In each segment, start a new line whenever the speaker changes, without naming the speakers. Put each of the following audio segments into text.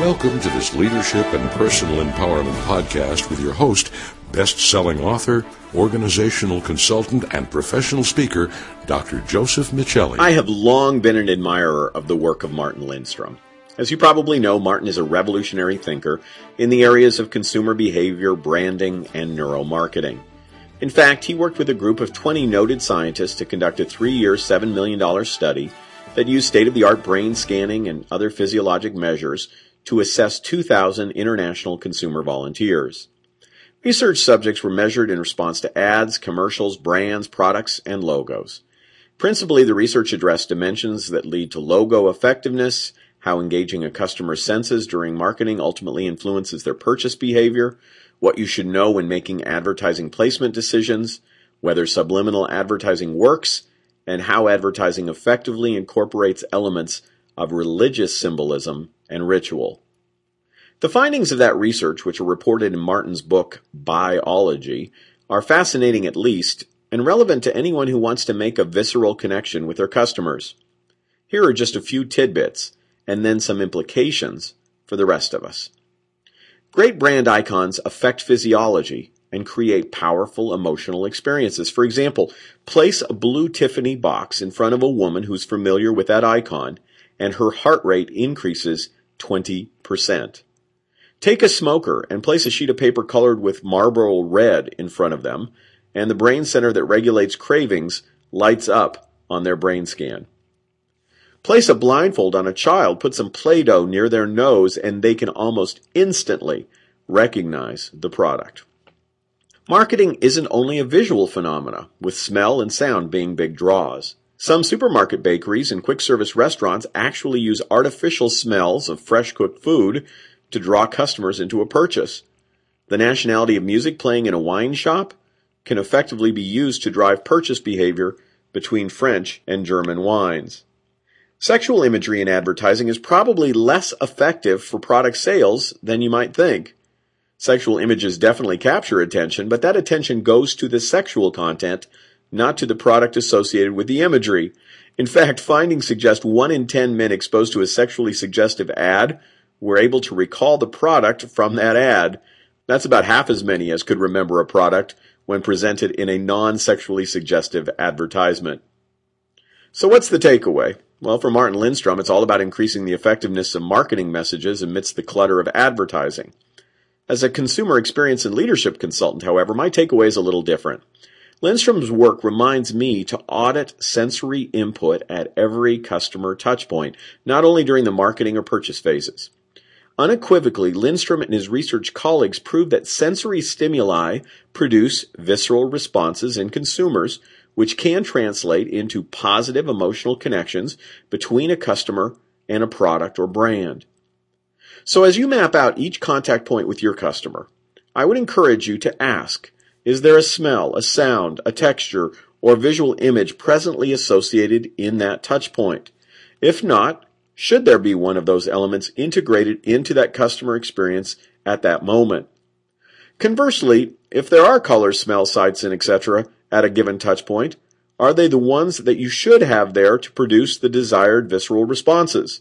Welcome to this leadership and personal empowerment podcast with your host, best selling author, organizational consultant, and professional speaker, Dr. Joseph Michelli.
I have long been an admirer of the work of Martin Lindstrom. As you probably know, Martin is a revolutionary thinker in the areas of consumer behavior, branding, and neuromarketing. In fact, he worked with a group of 20 noted scientists to conduct a three year, $7 million study that used state of the art brain scanning and other physiologic measures to assess 2,000 international consumer volunteers. Research subjects were measured in response to ads, commercials, brands, products, and logos. Principally, the research addressed dimensions that lead to logo effectiveness, how engaging a customer's senses during marketing ultimately influences their purchase behavior, what you should know when making advertising placement decisions, whether subliminal advertising works, and how advertising effectively incorporates elements of religious symbolism and ritual. The findings of that research, which are reported in Martin's book, Buyology, are fascinating at least, and relevant to anyone who wants to make a visceral connection with their customers. Here are just a few tidbits, and then some implications for the rest of us. Great brand icons affect physiology and create powerful emotional experiences. For example, place a blue Tiffany box in front of a woman who's familiar with that icon and her heart rate increases 20%. Take a smoker and place a sheet of paper colored with Marlboro red in front of them, and the brain center that regulates cravings lights up on their brain scan. Place a blindfold on a child, put some Play Doh near their nose, and they can almost instantly recognize the product. Marketing isn't only a visual phenomena, with smell and sound being big draws. Some supermarket bakeries and quick service restaurants actually use artificial smells of fresh cooked food to draw customers into a purchase. The nationality of music playing in a wine shop can effectively be used to drive purchase behavior between French and German wines. Sexual imagery in advertising is probably less effective for product sales than you might think. Sexual images definitely capture attention, but that attention goes to the sexual content not to the product associated with the imagery. In fact, findings suggest 1 in 10 men exposed to a sexually suggestive ad were able to recall the product from that ad. That's about half as many as could remember a product when presented in a non-sexually suggestive advertisement. So what's the takeaway? Well, for Martin Lindstrom, it's all about increasing the effectiveness of marketing messages amidst the clutter of advertising. As a consumer experience and leadership consultant, however, my takeaway is a little different. Lindstrom's work reminds me to audit sensory input at every customer touchpoint, not only during the marketing or purchase phases. Unequivocally, Lindstrom and his research colleagues prove that sensory stimuli produce visceral responses in consumers, which can translate into positive emotional connections between a customer and a product or brand. So as you map out each contact point with your customer, I would encourage you to ask, is there a smell, a sound, a texture, or visual image presently associated in that touch point? If not, should there be one of those elements integrated into that customer experience at that moment? Conversely, if there are colors, smells, sights, and etc. at a given touch point, are they the ones that you should have there to produce the desired visceral responses?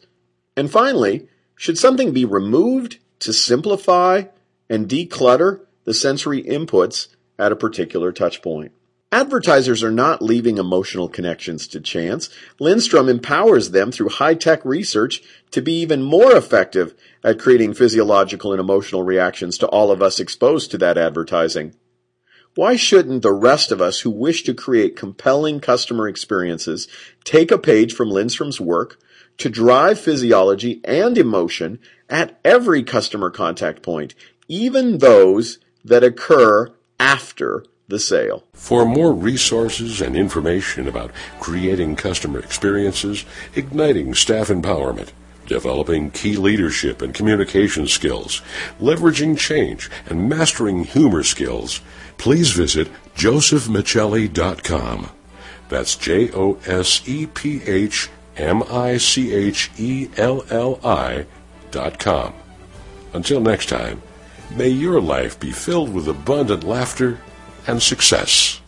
And finally, should something be removed to simplify and declutter the sensory inputs at a particular touch point. Advertisers are not leaving emotional connections to chance. Lindstrom empowers them through high-tech research to be even more effective at creating physiological and emotional reactions to all of us exposed to that advertising. Why shouldn't the rest of us who wish to create compelling customer experiences take a page from Lindstrom's work to drive physiology and emotion at every customer contact point, even those that occur after the sale.
For more resources and information about creating customer experiences, igniting staff empowerment, developing key leadership and communication skills, leveraging change, and mastering humor skills, please visit josephmichelli.com. That's J O S E P H M I C H E L L I dot com. Until next time, May your life be filled with abundant laughter and success.